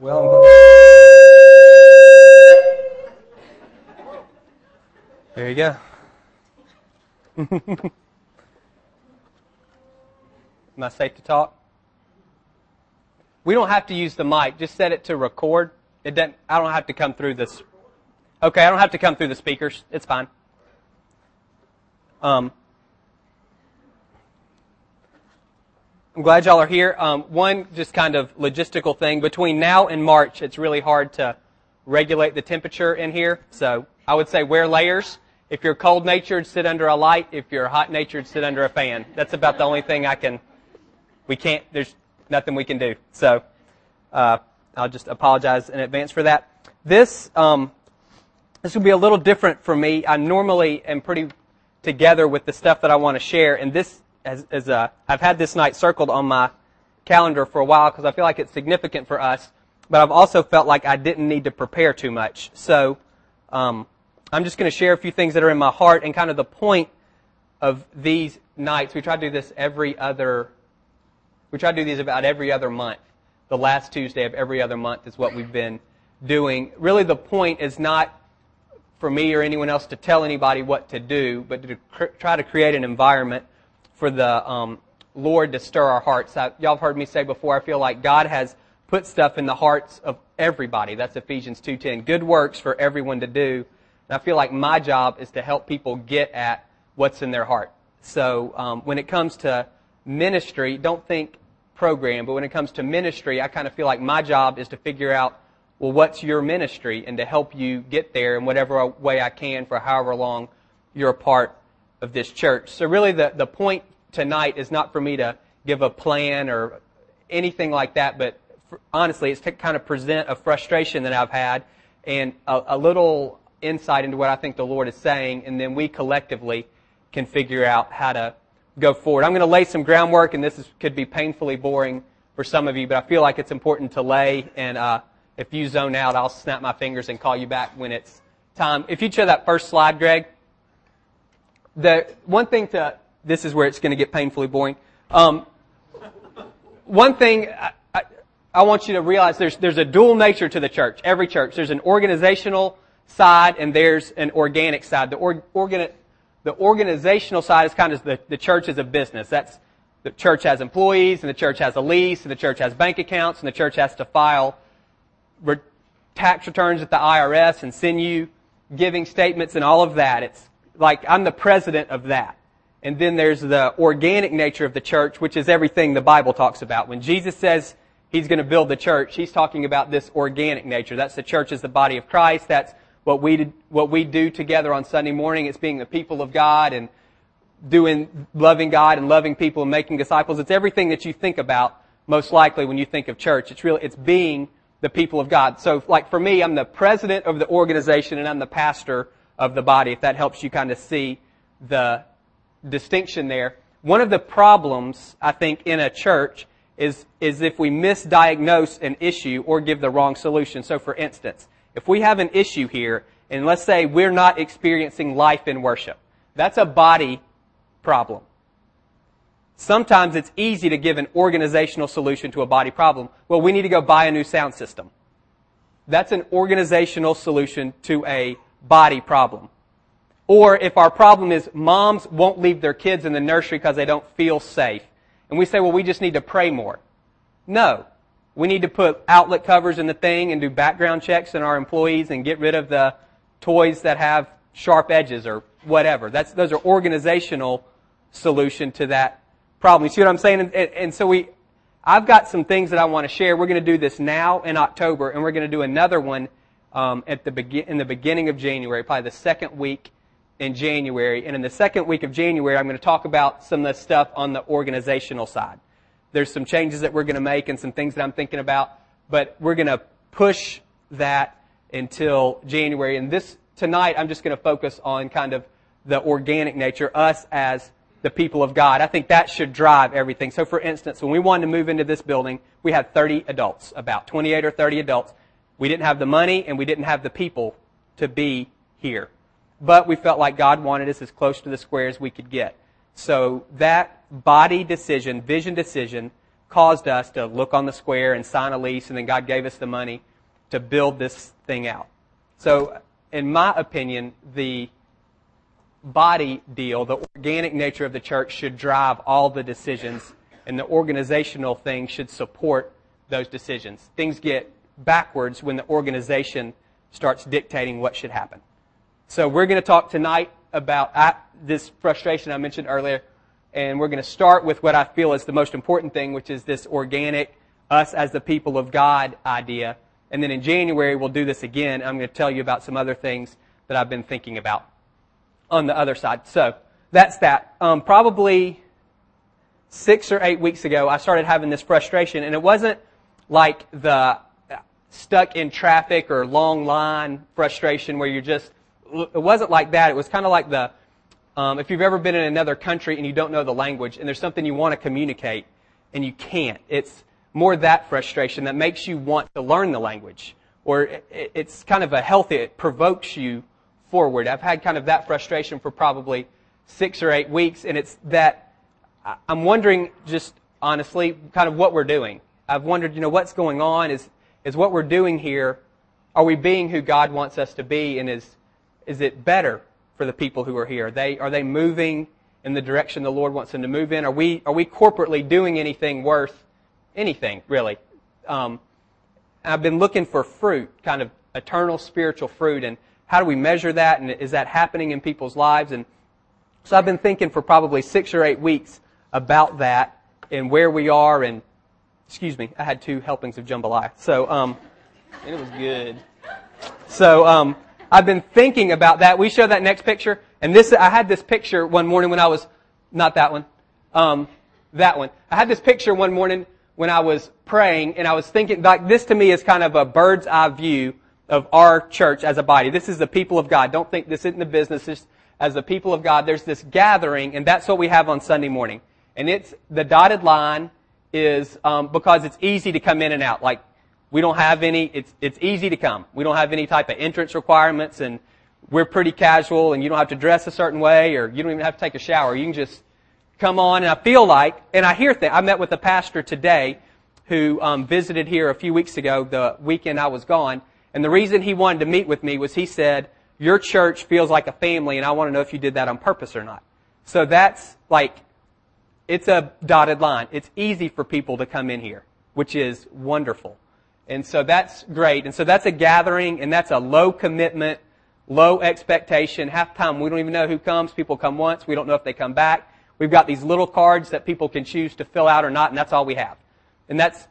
Well, there you go. Am I safe to talk? We don't have to use the mic. Just set it to record. It doesn't, I don't have to come through this. Okay, I don't have to come through the speakers. It's fine. Um, I'm glad y'all are here. Um, one just kind of logistical thing. Between now and March, it's really hard to regulate the temperature in here. So I would say wear layers. If you're cold natured, sit under a light. If you're hot natured, sit under a fan. That's about the only thing I can. We can't. There's nothing we can do. So uh, I'll just apologize in advance for that. This um, this will be a little different for me. I normally am pretty together with the stuff that I want to share, and this as, as uh, I've had this night circled on my calendar for a while because I feel like it's significant for us. But I've also felt like I didn't need to prepare too much. So um, I'm just going to share a few things that are in my heart and kind of the point of these nights. We try to do this every other. We try to do these about every other month. The last Tuesday of every other month is what we've been doing. Really, the point is not for me or anyone else to tell anybody what to do, but to cr- try to create an environment for the um, Lord to stir our hearts. I, y'all have heard me say before, I feel like God has put stuff in the hearts of everybody. That's Ephesians 2.10. Good works for everyone to do. And I feel like my job is to help people get at what's in their heart. So um, when it comes to ministry, don't think program, but when it comes to ministry, I kind of feel like my job is to figure out, well, what's your ministry and to help you get there in whatever way I can for however long you're a part of this church. So really the, the point tonight is not for me to give a plan or anything like that, but for, honestly, it's to kind of present a frustration that I've had and a, a little insight into what I think the Lord is saying, and then we collectively can figure out how to go forward. I'm going to lay some groundwork, and this is, could be painfully boring for some of you, but I feel like it's important to lay. And uh, if you zone out, I'll snap my fingers and call you back when it's time. If you show that first slide, Greg the one thing to this is where it's going to get painfully boring. Um, one thing I, I, I, want you to realize there's there's a dual nature to the church. Every church there's an organizational side and there's an organic side. The or, the organizational side is kind of the, the church is a business. That's the church has employees and the church has a lease and the church has bank accounts and the church has to file re- tax returns at the IRS and send you giving statements and all of that. It's like I'm the president of that. And then there's the organic nature of the church, which is everything the Bible talks about. When Jesus says he's going to build the church, he's talking about this organic nature. That's the church as the body of Christ. That's what we did, what we do together on Sunday morning. It's being the people of God and doing loving God and loving people and making disciples. It's everything that you think about most likely when you think of church. It's really it's being the people of God. So like for me, I'm the president of the organization and I'm the pastor of the body, if that helps you kind of see the distinction there. One of the problems, I think, in a church is, is if we misdiagnose an issue or give the wrong solution. So for instance, if we have an issue here, and let's say we're not experiencing life in worship, that's a body problem. Sometimes it's easy to give an organizational solution to a body problem. Well, we need to go buy a new sound system. That's an organizational solution to a body problem. Or if our problem is moms won't leave their kids in the nursery because they don't feel safe. And we say, well, we just need to pray more. No. We need to put outlet covers in the thing and do background checks on our employees and get rid of the toys that have sharp edges or whatever. That's, those are organizational solution to that problem. You see what I'm saying? And, and, and so we, I've got some things that I want to share. We're going to do this now in October and we're going to do another one um, at the begin in the beginning of January, probably the second week in January. And in the second week of January, I'm going to talk about some of the stuff on the organizational side. There's some changes that we're going to make and some things that I'm thinking about, but we're going to push that until January. And this tonight, I'm just going to focus on kind of the organic nature, us as the people of God. I think that should drive everything. So for instance, when we wanted to move into this building, we had 30 adults, about 28 or 30 adults. We didn't have the money and we didn't have the people to be here. But we felt like God wanted us as close to the square as we could get. So that body decision, vision decision, caused us to look on the square and sign a lease, and then God gave us the money to build this thing out. So, in my opinion, the body deal, the organic nature of the church should drive all the decisions, and the organizational thing should support those decisions. Things get backwards when the organization starts dictating what should happen. So we're going to talk tonight about this frustration I mentioned earlier, and we're going to start with what I feel is the most important thing, which is this organic, us as the people of God idea. And then in January, we'll do this again. I'm going to tell you about some other things that I've been thinking about on the other side. So that's that. Um, probably six or eight weeks ago, I started having this frustration, and it wasn't like the stuck in traffic or long line frustration where you're just, it wasn't like that. It was kind of like the, um, if you've ever been in another country and you don't know the language and there's something you want to communicate and you can't. It's more that frustration that makes you want to learn the language. Or it's kind of a healthy, it provokes you forward. I've had kind of that frustration for probably six or eight weeks and it's that I'm wondering just honestly kind of what we're doing. I've wondered, you know, what's going on? Is, is what we're doing here, are we being who God wants us to be? And is, is it better for the people who are here? Are they, are they moving in the direction the Lord wants them to move in? Are we, are we corporately doing anything worth anything, really? Um, I've been looking for fruit, kind of eternal spiritual fruit, and how do we measure that? And is that happening in people's lives? And so I've been thinking for probably six or eight weeks about that and where we are and excuse me, I had two helpings of jambalaya. So, um, and it was good. So, um, I've been thinking about that. We show that next picture, and this I had this picture one morning when I was not that one, um, that one. I had this picture one morning when I was praying, and I was thinking like this to me is kind of a bird's eye view of our church as a body. This is the people of God. Don't think this isn't the business. As the people of God, there's this gathering, and that's what we have on Sunday morning. And it's the dotted line is um, because it's easy to come in and out. Like we don't have any. It's it's easy to come. We don't have any type of entrance requirements, and we're pretty casual. And you don't have to dress a certain way, or you don't even have to take a shower. You can just come on. And I feel like, and I hear that. I met with a pastor today who um, visited here a few weeks ago, the weekend I was gone. And the reason he wanted to meet with me was he said, "Your church feels like a family, and I want to know if you did that on purpose or not." So that's like it's a dotted line. It's easy for people to come in here, which is wonderful. And so that's great. And so that's a gathering and that's a low commitment, low expectation. Half time we don't even know who comes. People come once. We don't know if they come back. We've got these little cards that people can choose to fill out or not, and that's all we have. And that's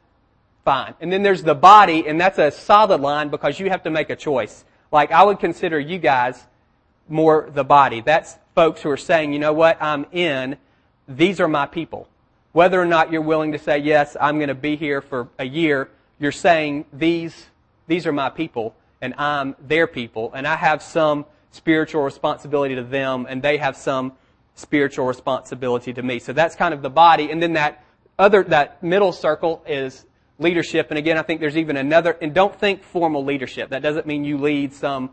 fine. And then there's the body, and that's a solid line because you have to make a choice. Like I would consider you guys more the body. That's folks who are saying, you know what, I'm in these are my people. Whether or not you're willing to say, yes, I'm going to be here for a year, you're saying, these, these are my people, and I'm their people, and I have some spiritual responsibility to them, and they have some spiritual responsibility to me. So that's kind of the body. And then that other, that middle circle is leadership. And again, I think there's even another, and don't think formal leadership. That doesn't mean you lead some,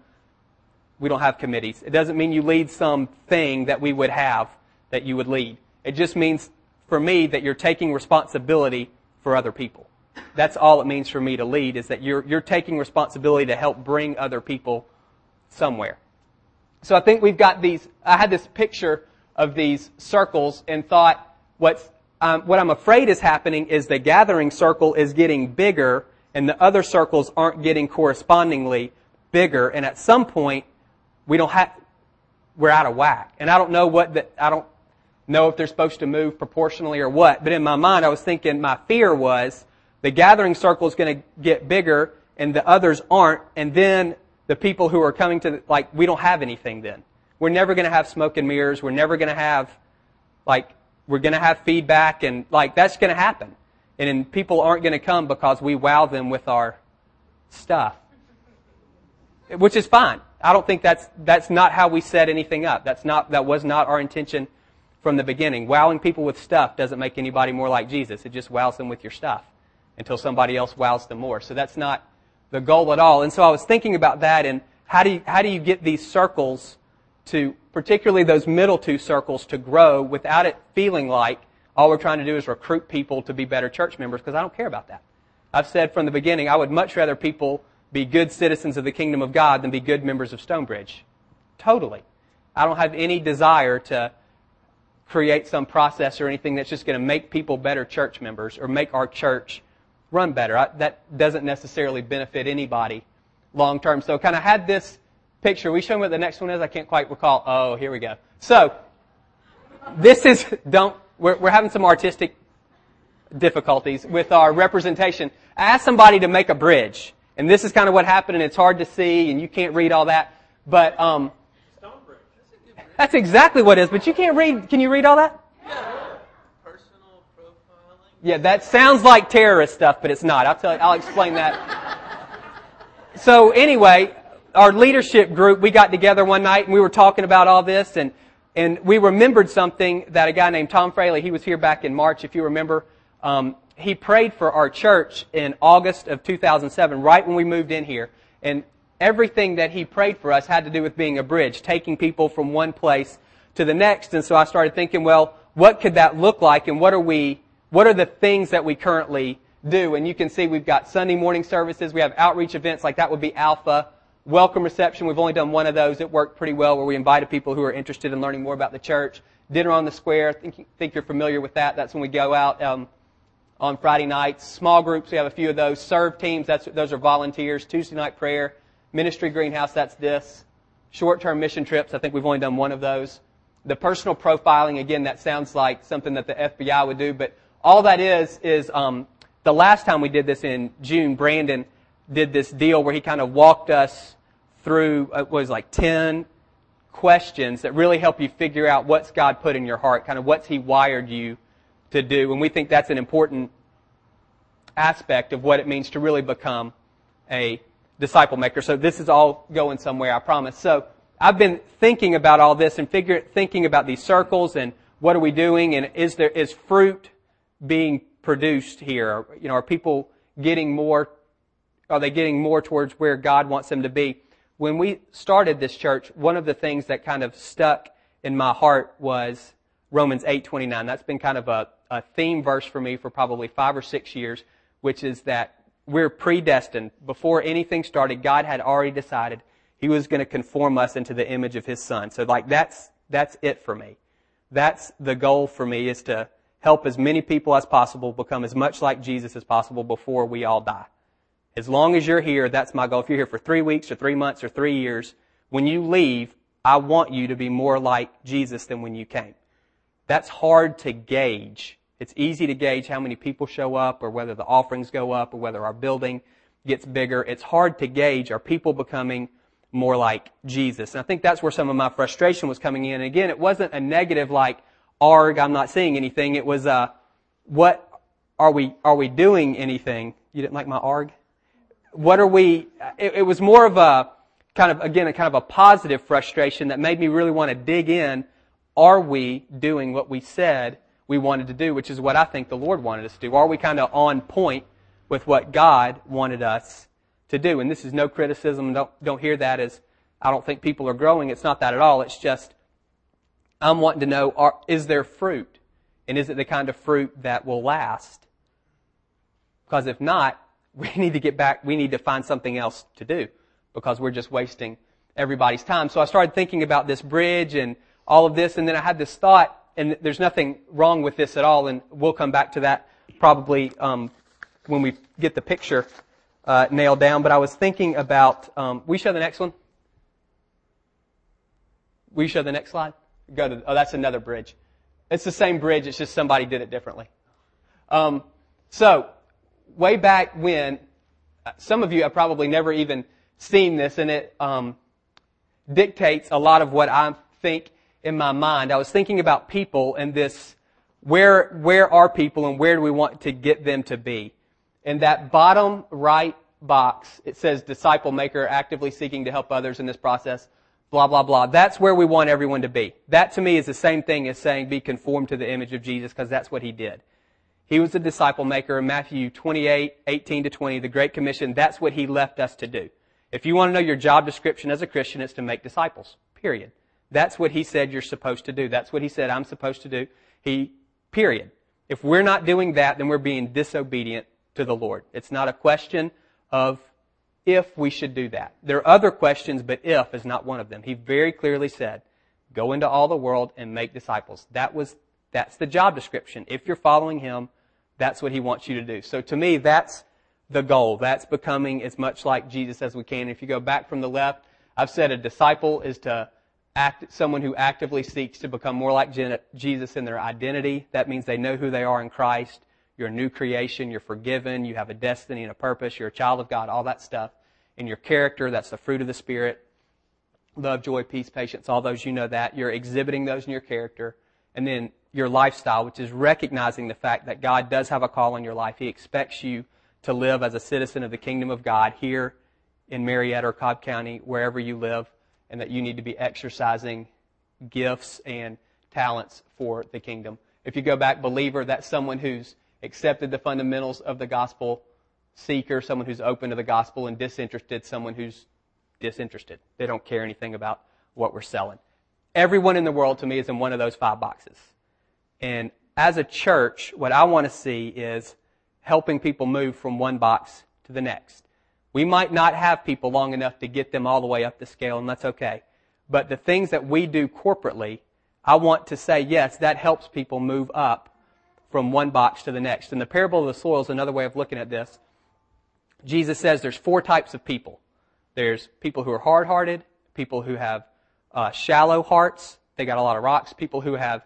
we don't have committees. It doesn't mean you lead some thing that we would have that you would lead. It just means for me that you're taking responsibility for other people. That's all it means for me to lead is that you're, you're taking responsibility to help bring other people somewhere. So I think we've got these, I had this picture of these circles and thought what's, um, what I'm afraid is happening is the gathering circle is getting bigger and the other circles aren't getting correspondingly bigger. And at some point, we don't have, we're out of whack. And I don't know what that, I don't, know if they're supposed to move proportionally or what. But in my mind, I was thinking my fear was the gathering circle is going to get bigger and the others aren't. And then the people who are coming to, the, like, we don't have anything then. We're never going to have smoke and mirrors. We're never going to have, like, we're going to have feedback and, like, that's going to happen. And then people aren't going to come because we wow them with our stuff. Which is fine. I don't think that's, that's not how we set anything up. That's not, that was not our intention from the beginning. Wowing people with stuff doesn't make anybody more like Jesus. It just wows them with your stuff until somebody else wows them more. So that's not the goal at all. And so I was thinking about that and how do you, how do you get these circles to, particularly those middle two circles, to grow without it feeling like all we're trying to do is recruit people to be better church members because I don't care about that. I've said from the beginning, I would much rather people be good citizens of the kingdom of God than be good members of Stonebridge. Totally. I don't have any desire to create some process or anything that's just going to make people better church members or make our church run better. I, that doesn't necessarily benefit anybody long term. So kind of had this picture. We show me what the next one is. I can't quite recall. Oh, here we go. So this is don't. We're, we're having some artistic difficulties with our representation. I asked somebody to make a bridge, and this is kind of what happened, and it's hard to see, and you can't read all that. But um, that's exactly what it is. But you can't read. Can you read all that? Personal profiling. Yeah, that sounds like terrorist stuff, but it's not. I'll tell you. I'll explain that. so anyway, our leadership group, we got together one night and we were talking about all this, and and we remembered something that a guy named Tom Fraley, he was here back in March, if you remember. Um, he prayed for our church in August of 2007, right when we moved in here. And everything that he prayed for us had to do with being a bridge, taking people from one place to the next. And so I started thinking, well, what could that look like and what are we, what are the things that we currently do? And you can see we've got Sunday morning services, we have outreach events like that would be Alpha. Welcome reception, we've only done one of those. It worked pretty well where we invited people who are interested in learning more about the church. Dinner on the square, I think, think you're familiar with that. That's when we go out um, on Friday nights. Small groups, we have a few of those. Serve teams, that's, those are volunteers. Tuesday night prayer Ministry Greenhouse, that's this. Short-term mission trips, I think we've only done one of those. The personal profiling, again, that sounds like something that the FBI would do, but all that is, is um, the last time we did this in June, Brandon did this deal where he kind of walked us through, uh, was like 10 questions that really help you figure out what's God put in your heart, kind of what's He wired you to do. And we think that's an important aspect of what it means to really become a disciple maker. So this is all going somewhere, I promise. So I've been thinking about all this and figure, thinking about these circles and what are we doing and is there, is fruit being produced here? You know, are people getting more, are they getting more towards where God wants them to be? When we started this church, one of the things that kind of stuck in my heart was Romans 8:29. That's been kind of a, a theme verse for me for probably five or six years, which is that we're predestined. Before anything started, God had already decided He was going to conform us into the image of His Son. So like that's, that's it for me. That's the goal for me is to help as many people as possible become as much like Jesus as possible before we all die. As long as you're here, that's my goal. If you're here for three weeks or three months or three years, when you leave, I want you to be more like Jesus than when you came. That's hard to gauge it's easy to gauge how many people show up or whether the offerings go up or whether our building gets bigger. It's hard to gauge are people becoming more like Jesus. And I think that's where some of my frustration was coming in. And again, it wasn't a negative like, arg, I'm not seeing anything. It was, uh, what are we, are we doing anything? You didn't like my arg? What are we, it, it was more of a, kind of, again, a kind of a positive frustration that made me really want to dig in. Are we doing what we said we wanted to do, which is what I think the Lord wanted us to do. Are we kind of on point with what God wanted us to do? And this is no criticism. Don't, don't hear that as I don't think people are growing. It's not that at all. It's just I'm wanting to know, are, is there fruit? And is it the kind of fruit that will last? Because if not, we need to get back, we need to find something else to do because we're just wasting everybody's time. So I started thinking about this bridge and all of this and then I had this thought and there's nothing wrong with this at all, and we'll come back to that probably um, when we get the picture uh, nailed down. But I was thinking about. Um, we show the next one. We show the next slide. Go to. Oh, that's another bridge. It's the same bridge. It's just somebody did it differently. Um, so, way back when, uh, some of you have probably never even seen this, and it um, dictates a lot of what I think in my mind. I was thinking about people and this, where, where are people and where do we want to get them to be? In that bottom right box, it says disciple maker actively seeking to help others in this process. Blah, blah, blah. That's where we want everyone to be. That to me is the same thing as saying be conformed to the image of Jesus because that's what he did. He was a disciple maker in Matthew 28, 18 to 20, the Great Commission. That's what he left us to do. If you want to know your job description as a Christian, it's to make disciples. Period. That's what he said you're supposed to do. That's what he said I'm supposed to do. He, period. If we're not doing that, then we're being disobedient to the Lord. It's not a question of if we should do that. There are other questions, but if is not one of them. He very clearly said, go into all the world and make disciples. That was, that's the job description. If you're following him, that's what he wants you to do. So to me, that's the goal. That's becoming as much like Jesus as we can. If you go back from the left, I've said a disciple is to act, someone who actively seeks to become more like Jesus in their identity. That means they know who they are in Christ. You're a new creation. You're forgiven. You have a destiny and a purpose. You're a child of God. All that stuff. In your character, that's the fruit of the Spirit. Love, joy, peace, patience, all those, you know that. You're exhibiting those in your character. And then your lifestyle, which is recognizing the fact that God does have a call in your life. He expects you to live as a citizen of the kingdom of God here in Marietta or Cobb County, wherever you live, and that you need to be exercising gifts and talents for the kingdom. If you go back, believer, that's someone who's accepted the fundamentals of the gospel, seeker, someone who's open to the gospel, and disinterested, someone who's disinterested. They don't care anything about what we're selling. Everyone in the world to me is in one of those five boxes. And as a church, what I want to see is helping people move from one box to the next. We might not have people long enough to get them all the way up the scale, and that's okay. But the things that we do corporately, I want to say, yes, that helps people move up from one box to the next. And the parable of the soil is another way of looking at this. Jesus says there's four types of people. There's people who are hard-hearted, people who have uh, shallow hearts, they got a lot of rocks, people who have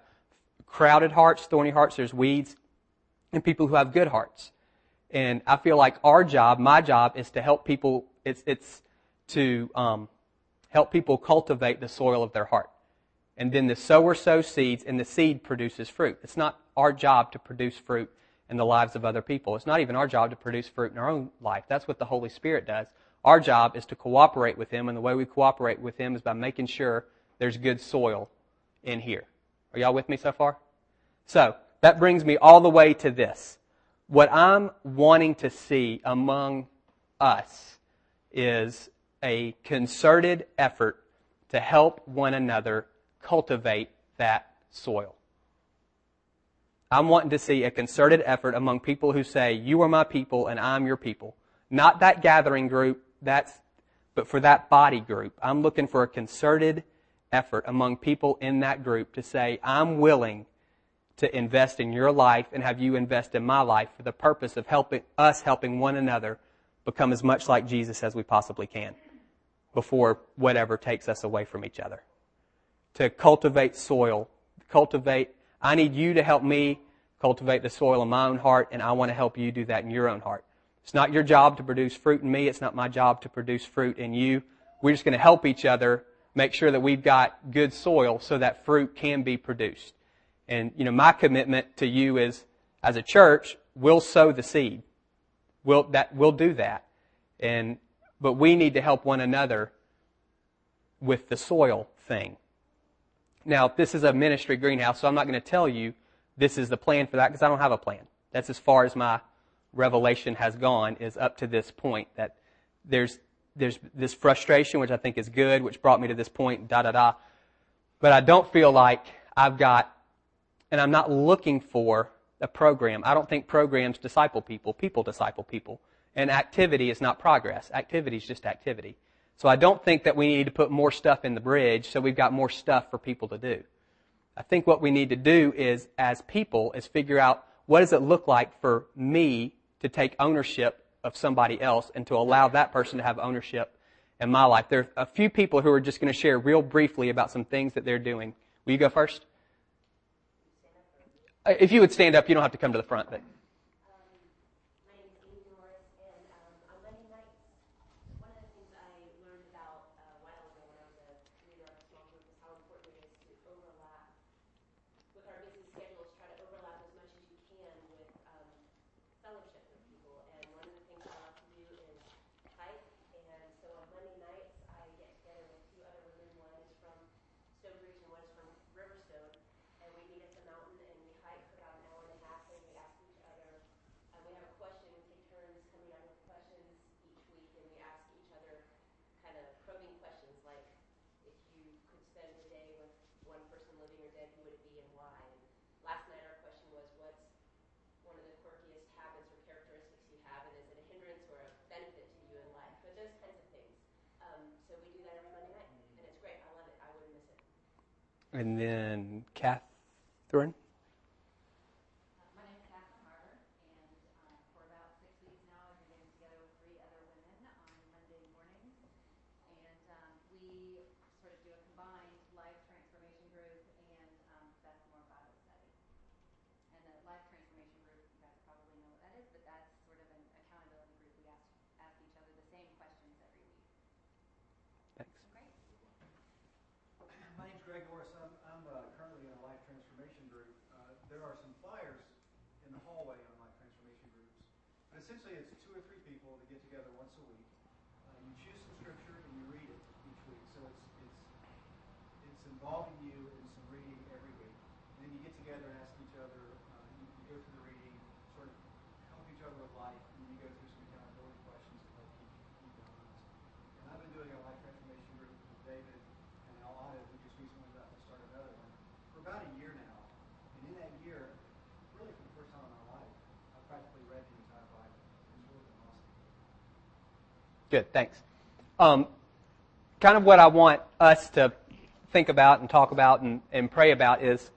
crowded hearts, thorny hearts, there's weeds, and people who have good hearts. And I feel like our job, my job, is to help people. It's it's to um, help people cultivate the soil of their heart. And then the sower sows seeds, and the seed produces fruit. It's not our job to produce fruit in the lives of other people. It's not even our job to produce fruit in our own life. That's what the Holy Spirit does. Our job is to cooperate with Him, and the way we cooperate with Him is by making sure there's good soil in here. Are y'all with me so far? So, that brings me all the way to this. What I'm wanting to see among us is a concerted effort to help one another cultivate that soil. I'm wanting to see a concerted effort among people who say, you are my people and I'm your people. Not that gathering group, that's, but for that body group. I'm looking for a concerted effort among people in that group to say, I'm willing to invest in your life and have you invest in my life for the purpose of helping us helping one another become as much like Jesus as we possibly can before whatever takes us away from each other. To cultivate soil, cultivate, I need you to help me cultivate the soil in my own heart and I want to help you do that in your own heart. It's not your job to produce fruit in me. It's not my job to produce fruit in you. We're just going to help each other make sure that we've got good soil so that fruit can be produced. And, you know, my commitment to you is, as a church, we'll sow the seed. We'll, that, we'll do that. And, but we need to help one another with the soil thing. Now, this is a ministry greenhouse, so I'm not going to tell you this is the plan for that because I don't have a plan. That's as far as my revelation has gone is up to this point that there's there's this frustration which I think is good, which brought me to this point, da da da. But I don't feel like I've got and I'm not looking for a program. I don't think programs disciple people. People disciple people. And activity is not progress. Activity is just activity. So I don't think that we need to put more stuff in the bridge so we've got more stuff for people to do. I think what we need to do is, as people, is figure out what does it look like for me to take ownership of somebody else and to allow that person to have ownership in my life. There are a few people who are just going to share real briefly about some things that they're doing. Will you go first? If you would stand up, you don't have to come to the front. But. And then Catherine. My name is Catherine Harder, and um, for about six weeks now, I've been getting together with three other women on Monday mornings. And um, we sort of do a combined life transformation group and um, Beth Moore Bible study. And the life transformation group, you guys probably know what that is, but that's sort of an accountability group. We ask, ask each other the same questions every week. Thanks. Great. My name's Greg Norris. I'm, I'm uh, currently in a life transformation group. Uh, there are some flyers in the hallway on life transformation groups. But essentially, it's two or three people that get together once a week. Uh, you choose some scripture and you read it each week. So it's it's it's involving you in some reading every week. And then you get together and ask each other. Uh, you, you go through the reading, sort of help each other with life, and then you go through some accountability questions to help keep keep you honest. And I've been doing a life transformation group with David and Alana, we just recently about to start another one, for about a year now. And in that year, really for the first time in my life, I've practically read the entire Bible. It's really been awesome. Good, thanks. Um, kind of what I want us to think about and talk about and, and pray about is,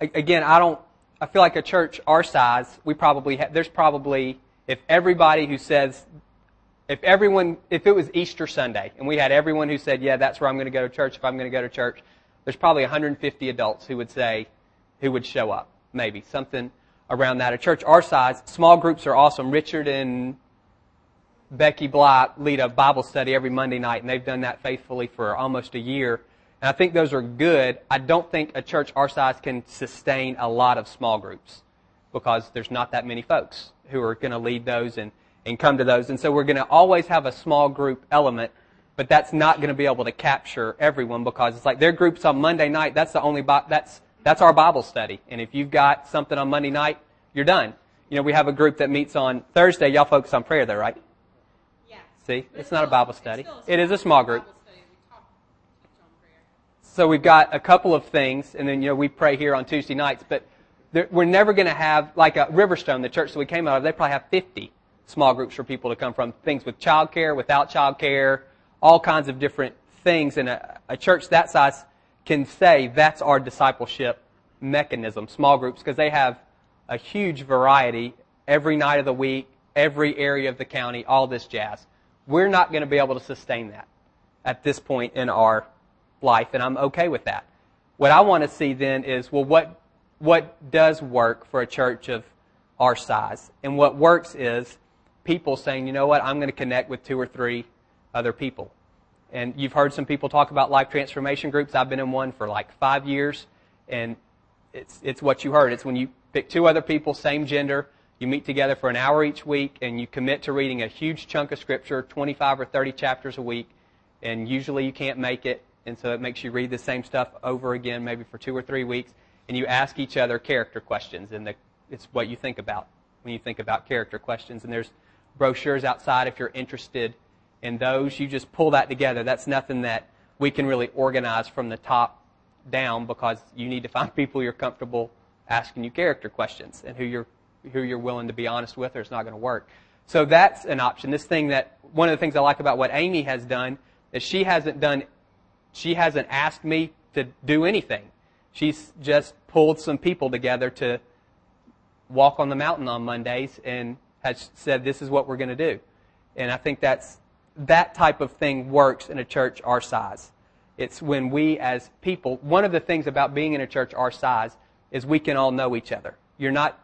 again, I don't, I feel like a church our size, we probably, ha- there's probably, if everybody who says, if everyone, if it was Easter Sunday and we had everyone who said, yeah, that's where I'm going to go to church if I'm going to go to church, there's probably 150 adults who would say, who would show up, maybe, something around that. A church our size, small groups are awesome. Richard and Becky Bly lead a Bible study every Monday night, and they've done that faithfully for almost a year. And I think those are good. I don't think a church our size can sustain a lot of small groups because there's not that many folks who are going to lead those and, and come to those. And so we're going to always have a small group element, but that's not going to be able to capture everyone because it's like their groups on Monday night, that's the only, that's, that's our Bible study. And if you've got something on Monday night, you're done. You know, we have a group that meets on Thursday. Y'all focus on prayer though, right? See, it's not a Bible study. It is a small group. Bible study. We talk, teach on prayer. So we've got a couple of things, and then you know we pray here on Tuesday nights. But there, we're never going to have like a Riverstone, the church that we came out of. They probably have 50 small groups for people to come from. Things with childcare, without childcare, all kinds of different things. And a, a church that size can say that's our discipleship mechanism, small groups, because they have a huge variety every night of the week, every area of the county, all this jazz. We're not going to be able to sustain that at this point in our life, and I'm okay with that. What I want to see then is, well, what, what does work for a church of our size? And what works is people saying, you know what, I'm going to connect with two or three other people. And you've heard some people talk about life transformation groups. I've been in one for like five years, and it's, it's what you heard. It's when you pick two other people, same gender, you meet together for an hour each week, and you commit to reading a huge chunk of scripture, 25 or 30 chapters a week, and usually you can't make it, and so it makes you read the same stuff over again, maybe for two or three weeks, and you ask each other character questions, and the, it's what you think about when you think about character questions. And there's brochures outside if you're interested in those. You just pull that together. That's nothing that we can really organize from the top down because you need to find people you're comfortable asking you character questions and who you're who you're willing to be honest with or it's not going to work. So that's an option. This thing that one of the things I like about what Amy has done is she hasn't done she hasn't asked me to do anything. She's just pulled some people together to walk on the mountain on Mondays and has said this is what we're going to do. And I think that's that type of thing works in a church our size. It's when we as people, one of the things about being in a church our size is we can all know each other. You're not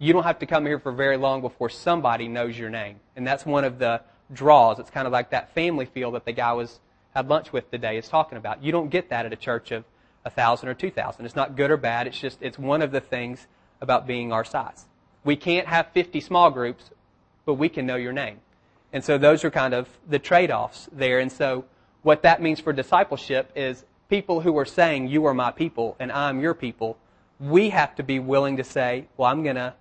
you don't have to come here for very long before somebody knows your name. And that's one of the draws. It's kind of like that family feel that the guy was had lunch with today is talking about. You don't get that at a church of a thousand or two thousand. It's not good or bad. It's just it's one of the things about being our size. We can't have 50 small groups, but we can know your name. And so those are kind of the trade-offs there. And so what that means for discipleship is people who are saying, you are my people and I'm your people, we have to be willing to say, well, I'm going to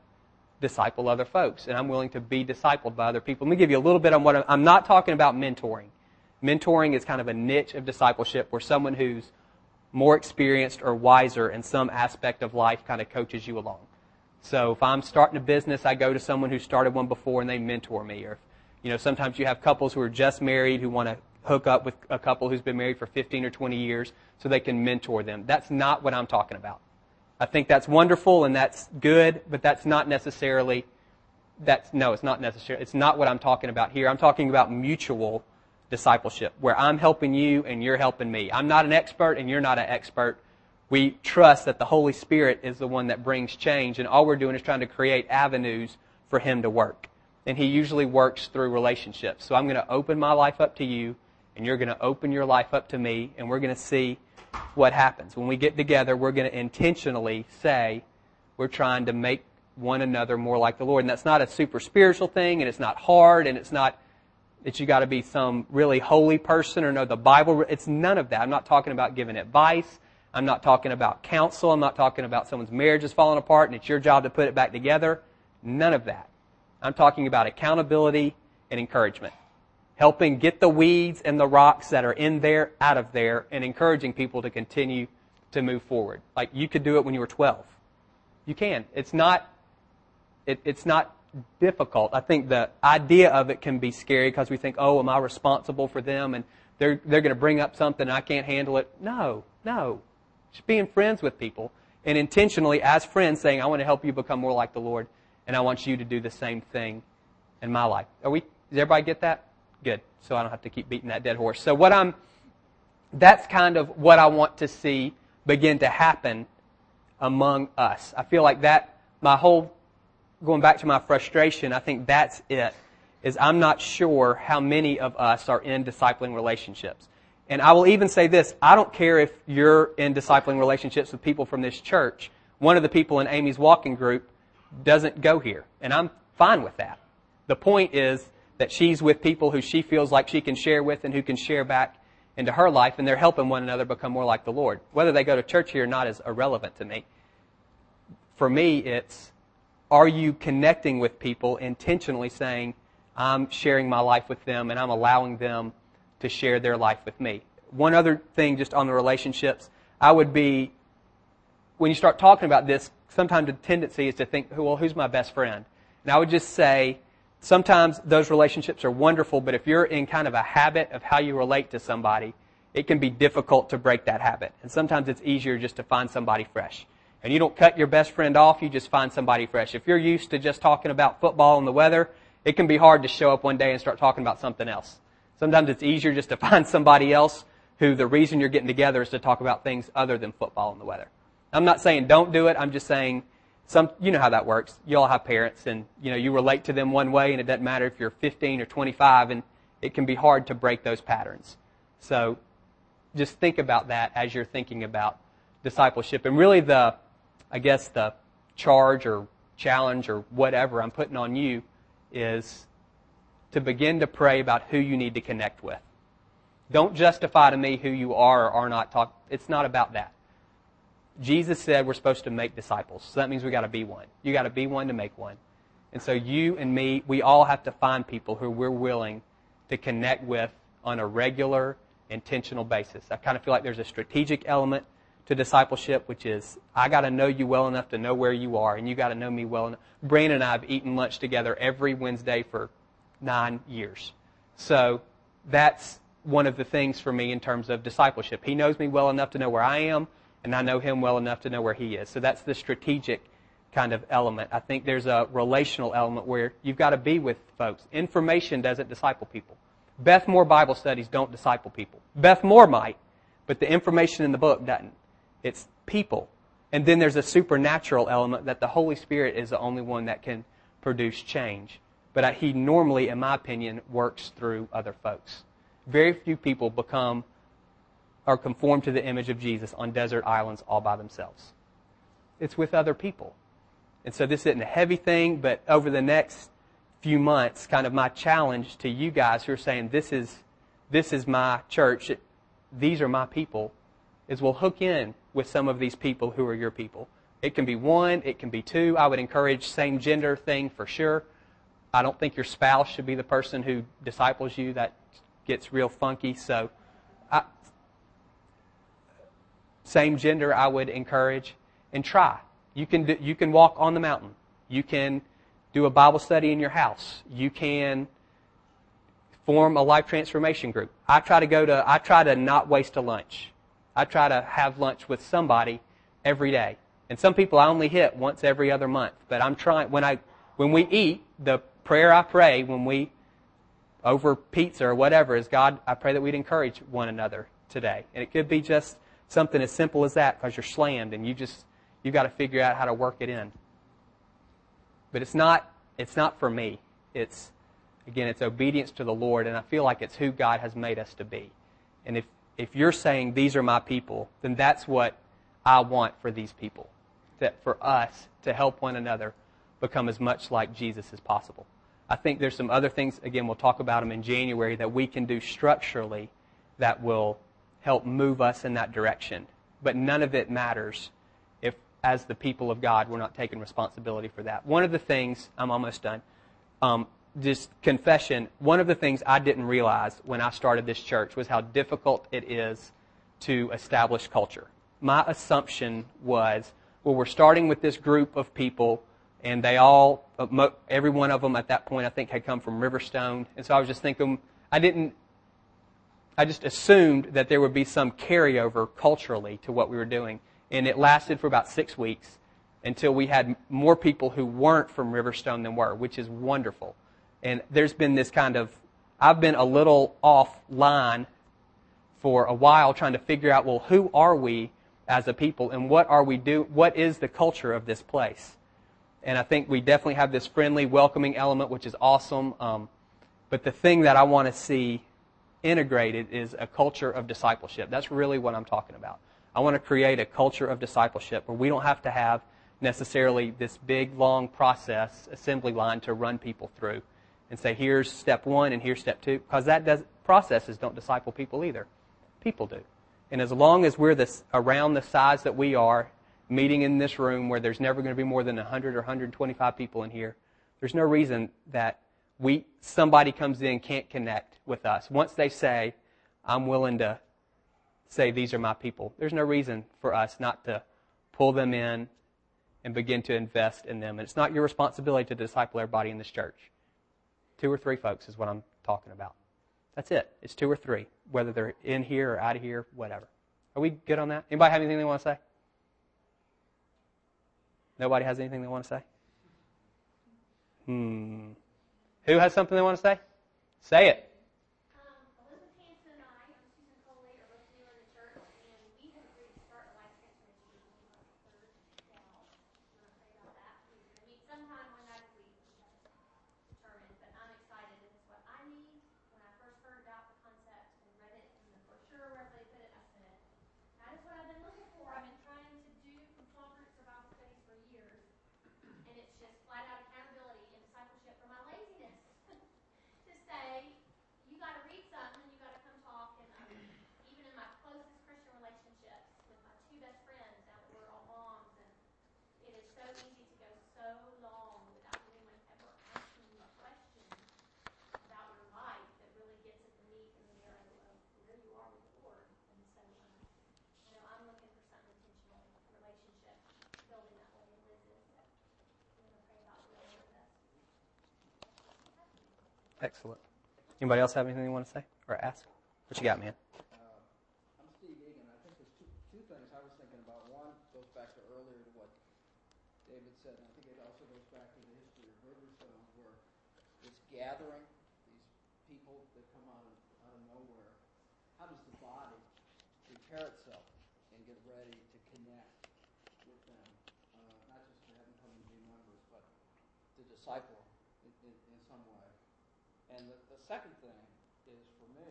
disciple other folks and I'm willing to be discipled by other people. Let me give you a little bit on what I'm, I'm not talking about mentoring. Mentoring is kind of a niche of discipleship where someone who's more experienced or wiser in some aspect of life kind of coaches you along. So if I'm starting a business, I go to someone who started one before and they mentor me. Or, you know, sometimes you have couples who are just married who want to hook up with a couple who's been married for 15 or 20 years so they can mentor them. That's not what I'm talking about. I think that's wonderful and that's good, but that's not necessarily that's no, it's not necessary. It's not what I'm talking about here. I'm talking about mutual discipleship, where I'm helping you and you're helping me. I'm not an expert and you're not an expert. We trust that the Holy Spirit is the one that brings change, and all we're doing is trying to create avenues for Him to work. And He usually works through relationships. So I'm going to open my life up to you, and you're going to open your life up to me, and we're going to see what happens. When we get together, we're going to intentionally say, we're trying to make one another more like the Lord. And that's not a super spiritual thing, and it's not hard, and it's not that you got to be some really holy person or know the Bible. It's none of that. I'm not talking about giving advice. I'm not talking about counsel. I'm not talking about someone's marriage is falling apart and it's your job to put it back together. None of that. I'm talking about accountability and encouragement. Helping get the weeds and the rocks that are in there out of there and encouraging people to continue to move forward. Like you could do it when you were 12. You can. It's not, it, it's not difficult. I think the idea of it can be scary because we think, oh, am I responsible for them? And they're, they're going to bring up something and I can't handle it. No, no. Just being friends with people and intentionally, as friends, saying, I want to help you become more like the Lord and I want you to do the same thing in my life. Are we, does everybody get that? Good. So I don't have to keep beating that dead horse. So what I'm, that's kind of what I want to see begin to happen among us. I feel like that, my whole going back to my frustration, I think that's it. Is I'm not sure how many of us are in discipling relationships. And I will even say this, I don't care if you're in discipling relationships with people from this church. One of the people in Amy's walking group doesn't go here. And I'm fine with that. The point is that she's with people who she feels like she can share with and who can share back into her life and they're helping one another become more like the Lord. Whether they go to church here or not is irrelevant to me. For me, it's are you connecting with people intentionally saying, I'm sharing my life with them and I'm allowing them to share their life with me? One other thing just on the relationships, I would be, when you start talking about this, sometimes the tendency is to think, well, who's my best friend? And I would just say, sometimes those relationships are wonderful, but if you're in kind of a habit of how you relate to somebody, it can be difficult to break that habit. And sometimes it's easier just to find somebody fresh and you don't cut your best friend off, you just find somebody fresh. If you're used to just talking about football and the weather, it can be hard to show up one day and start talking about something else. Sometimes it's easier just to find somebody else who the reason you're getting together is to talk about things other than football and the weather. I'm not saying don't do it. I'm just saying some, you know how that works. You all have parents and, you know, you relate to them one way and it doesn't matter if you're 15 or 25 and it can be hard to break those patterns. So just think about that as you're thinking about discipleship. And really the, I guess the charge or challenge or whatever I'm putting on you is to begin to pray about who you need to connect with. Don't justify to me who you are or are not talk. It's not about that. Jesus said we're supposed to make disciples. So that means we got to be one. You got to be one to make one. And so you and me, we all have to find people who we're willing to connect with on a regular, intentional basis. I kind of feel like there's a strategic element to discipleship, which is I got to know you well enough to know where you are, and you got to know me well enough. Brandon and I have eaten lunch together every Wednesday for nine years. So that's one of the things for me in terms of discipleship. He knows me well enough to know where I am, and I know him well enough to know where he is. So that's the strategic kind of element. I think there's a relational element where you've got to be with folks. Information doesn't disciple people. Beth Moore Bible studies don't disciple people. Beth Moore might, but the information in the book doesn't. It's people. And then there's a supernatural element that the Holy Spirit is the only one that can produce change. But he normally, in my opinion, works through other folks. Very few people become or conformed to the image of Jesus on desert islands all by themselves. It's with other people. And so this isn't a heavy thing, but over the next few months, kind of my challenge to you guys who are saying, this is, this is my church, these are my people, is we'll hook in with some of these people who are your people. It can be one, it can be two. I would encourage same gender thing for sure. I don't think your spouse should be the person who disciples you. That gets real funky. So, I, same gender, I would encourage and try. You can do, you can walk on the mountain. You can do a Bible study in your house. You can form a life transformation group. I try to go to, I try to not waste a lunch. I try to have lunch with somebody every day. And some people I only hit once every other month. But I'm trying, when I, when we eat, the prayer I pray when we, over pizza or whatever, is God, I pray that we'd encourage one another today. And it could be just something as simple as that because you're slammed and you just, you've got to figure out how to work it in. But it's not, it's not for me. It's, again, it's obedience to the Lord, and I feel like it's who God has made us to be. And if, if you're saying, these are my people, then that's what I want for these people. That for us to help one another become as much like Jesus as possible. I think there's some other things, again, we'll talk about them in January, that we can do structurally that will help move us in that direction. But none of it matters if, as the people of God, we're not taking responsibility for that. One of the things, I'm almost done, um, just confession, one of the things I didn't realize when I started this church was how difficult it is to establish culture. My assumption was, well, we're starting with this group of people, and they all, uh, every one of them at that point, I think, had come from Riverstone. And so I was just thinking, I didn't, I just assumed that there would be some carryover culturally to what we were doing. And it lasted for about six weeks until we had more people who weren't from Riverstone than were, which is wonderful. And there's been this kind of, I've been a little offline for a while trying to figure out, well, who are we as a people and what are we do, what is the culture of this place? And I think we definitely have this friendly, welcoming element, which is awesome. Um, but the thing that I want to see integrated is a culture of discipleship. That's really what I'm talking about. I want to create a culture of discipleship where we don't have to have necessarily this big, long process, assembly line to run people through and say, here's step one and here's step two, because that does, processes don't disciple people either. People do. And as long as we're this, around the size that we are, meeting in this room where there's never going to be more than 100 or 125 people in here, there's no reason that we, somebody comes in can't connect with us. Once they say, I'm willing to say these are my people, there's no reason for us not to pull them in and begin to invest in them. And it's not your responsibility to disciple everybody in this church. Two or three folks is what I'm talking about. That's it. It's two or three, whether they're in here or out of here, whatever. Are we good on that? Anybody have anything they want to say? Nobody has anything they want to say? Hmm. Who has something they want to say? Say it. Excellent. Anybody else have anything they want to say or ask? What you got, man? Uh, I'm Steve Egan. I think there's two, two things I was thinking about. One goes back to earlier to what David said, and I think it also goes back to the history of Riverstone, where this gathering, these people that come out of, out of nowhere, how does the body prepare itself and get ready to connect with them? Uh, not just to have them come and be members, but to disciple in, in, in some way. And the, the second thing is for me,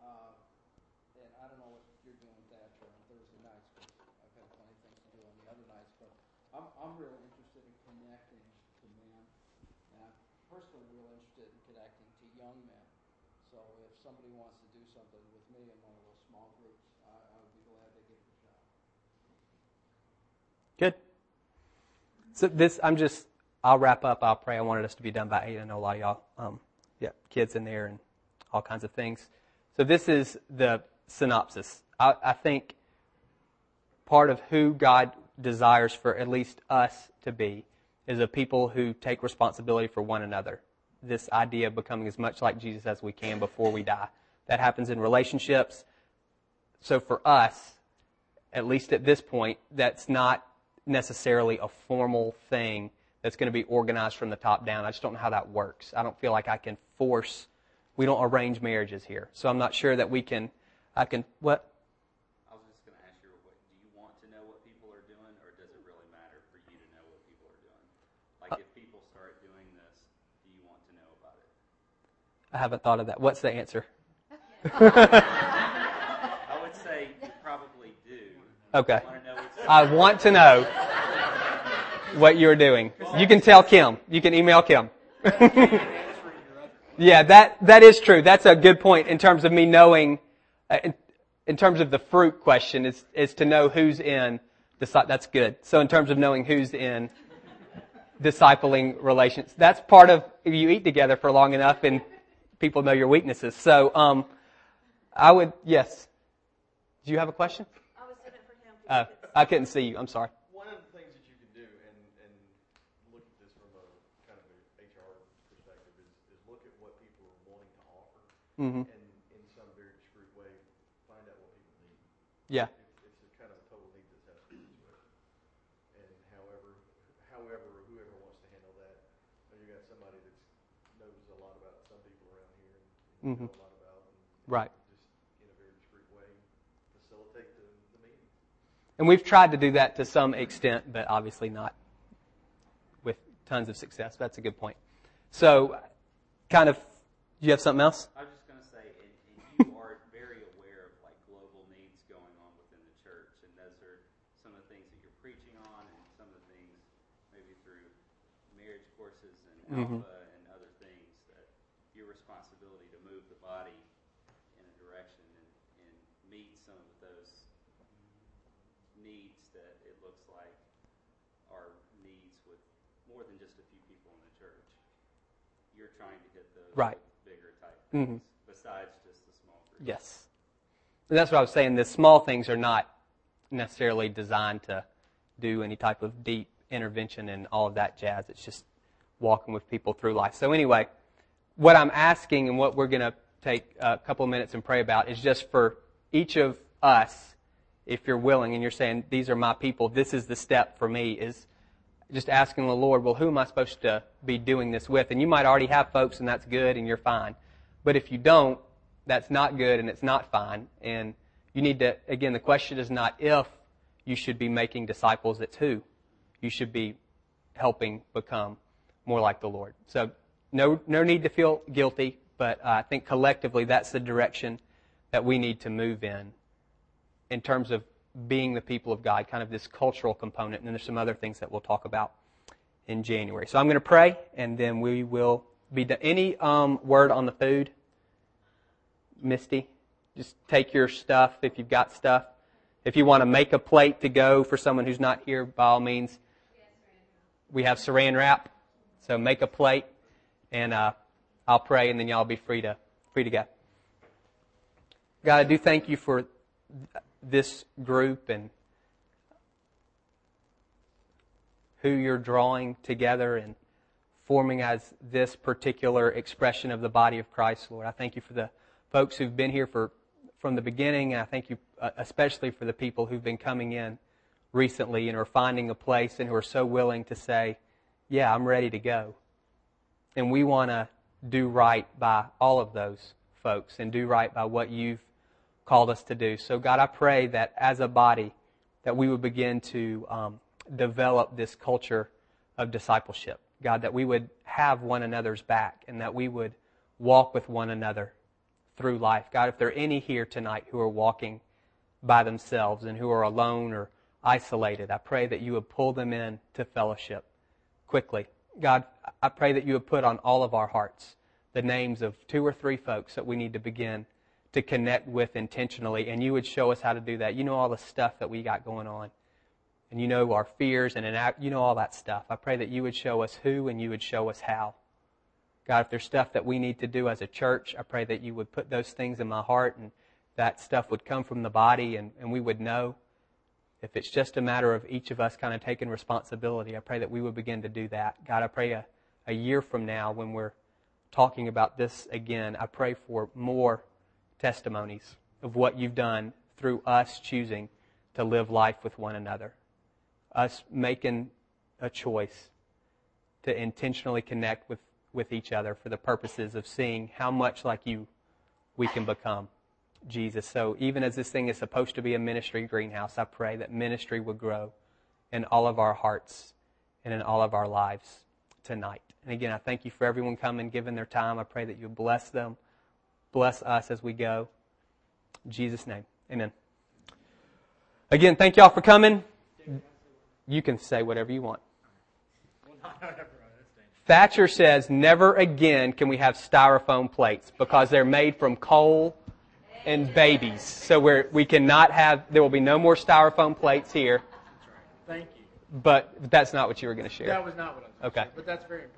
uh, and I don't know what you're doing with that on Thursday nights, because I've got plenty of things to do on the other nights, but I'm, I'm really interested in connecting to men, and I'm personally real interested in connecting to young men. So if somebody wants to do something with me in one of those small groups, I, I would be glad to give it a shot. Good. So this, I'm just, I'll wrap up. I'll pray. I wanted us to be done by eight. I know a lot of y'all um, yeah, kids in there and all kinds of things. So this is the synopsis. I, I think part of who God desires for at least us to be is a people who take responsibility for one another. this idea of becoming as much like Jesus as we can before we die. That happens in relationships. So for us, at least at this point, that's not necessarily a formal thing that's going to be organized from the top down. I just don't know how that works. I don't feel like I can force. We don't arrange marriages here, so I'm not sure that we can. I can what? I was just going to ask you, what, do you want to know what people are doing, or does it really matter for you to know what people are doing? Like, uh, if people start doing this, do you want to know about it? I haven't thought of that. What's the answer? I would say you probably do. Okay. Want to know what's I want to know what you're doing. You can tell Kim. You can email Kim. yeah, that that is true. That's a good point in terms of me knowing. uh, In, in terms of the fruit question, is is to know who's in. disci- That's good. So in terms of knowing who's in discipling relations, that's part of if you eat together for long enough and people know your weaknesses. So um, I would yes. Do you have a question? I was doing it for him. Uh, I couldn't see you. I'm sorry. One of the things that you can do, and, and look at this from a kind of a HR perspective, is, is look at what people are wanting to offer, hmm and in some very discreet way, find out what people need. Yeah. It's, it's a kind of a total needs assessment situation. And however, however, whoever wants to handle that, you got somebody that knows a lot about some people around here, and you Mhm. a lot about, and Right. just in a very discreet way, facilitate the, the meeting. And we've tried to do that to some extent, but obviously not with tons of success. That's a good point. So, kind of, do you have something else? I was just going to say, and, and you are very aware of like global needs going on within the church, and those are some of the things that you're preaching on, and some of the things maybe through marriage courses and Mhm. alpha and other things that your responsibility to move the body in a direction and, and meet some of those needs that it looks like are needs with more than just a few people in the church. You're trying to hit Right. bigger type Mhm. besides just the small group. Yes. And that's what I was saying. The small things are not necessarily designed to do any type of deep intervention and all of that jazz. It's just walking with people through life. So anyway, what I'm asking and what we're going to take a couple of minutes and pray about is just for each of us, if you're willing and you're saying, these are my people, this is the step for me, is just asking the Lord, well, who am I supposed to be doing this with? And you might already have folks and that's good and you're fine. But if you don't, that's not good and it's not fine. And you need to, again, the question is not if you should be making disciples, it's who you should be helping become more like the Lord. So no, no need to feel guilty, but uh, I think collectively that's the direction that we need to move in, in terms of being the people of God, kind of this cultural component. And then there's some other things that we'll talk about in January. So I'm going to pray, and then we will be done. Any um, word on the food? Misty, just take your stuff if you've got stuff. If you want to make a plate to go for someone who's not here, by all means. We have saran wrap, so make a plate, and uh, I'll pray, and then y'all be free to free to go. God, I do thank you for this group and who you're drawing together and forming as this particular expression of the body of Christ, Lord. I thank you for the folks who've been here for from the beginning, and I thank you uh, especially for the people who've been coming in recently and are finding a place and who are so willing to say, "Yeah, I'm ready to go." And we want to do right by all of those folks and do right by what you've called us to do. So, God, I pray that as a body, that we would begin to um, develop this culture of discipleship. God, that we would have one another's back and that we would walk with one another through life. God, if there are any here tonight who are walking by themselves and who are alone or isolated, I pray that you would pull them in to fellowship quickly. God, I pray that you would put on all of our hearts the names of two or three folks that we need to begin to connect with intentionally, and you would show us how to do that. You know all the stuff that we got going on, and you know our fears and you know all that stuff. I pray that you would show us who and you would show us how. God, if there's stuff that we need to do as a church, I pray that you would put those things in my heart and that stuff would come from the body and, and we would know. If it's just a matter of each of us kind of taking responsibility, I pray that we would begin to do that. God, I pray a, a year from now when we're talking about this again. I pray for more testimonies of what you've done through us choosing to live life with one another, us making a choice to intentionally connect with, with each other for the purposes of seeing how much like you we can become. Jesus. So even as this thing is supposed to be a ministry greenhouse, I pray that ministry would grow in all of our hearts and in all of our lives tonight. And again, I thank you for everyone coming, giving their time. I pray that you bless them, bless us as we go. In Jesus' name, amen. Again, thank y'all for coming. You can say whatever you want. Thatcher says, never again can we have styrofoam plates because they're made from coal and babies. So we're, we cannot have, there will be no more styrofoam plates here. Thank you. But that's not what you were going to share. That was not what I was. Okay. But that's very important.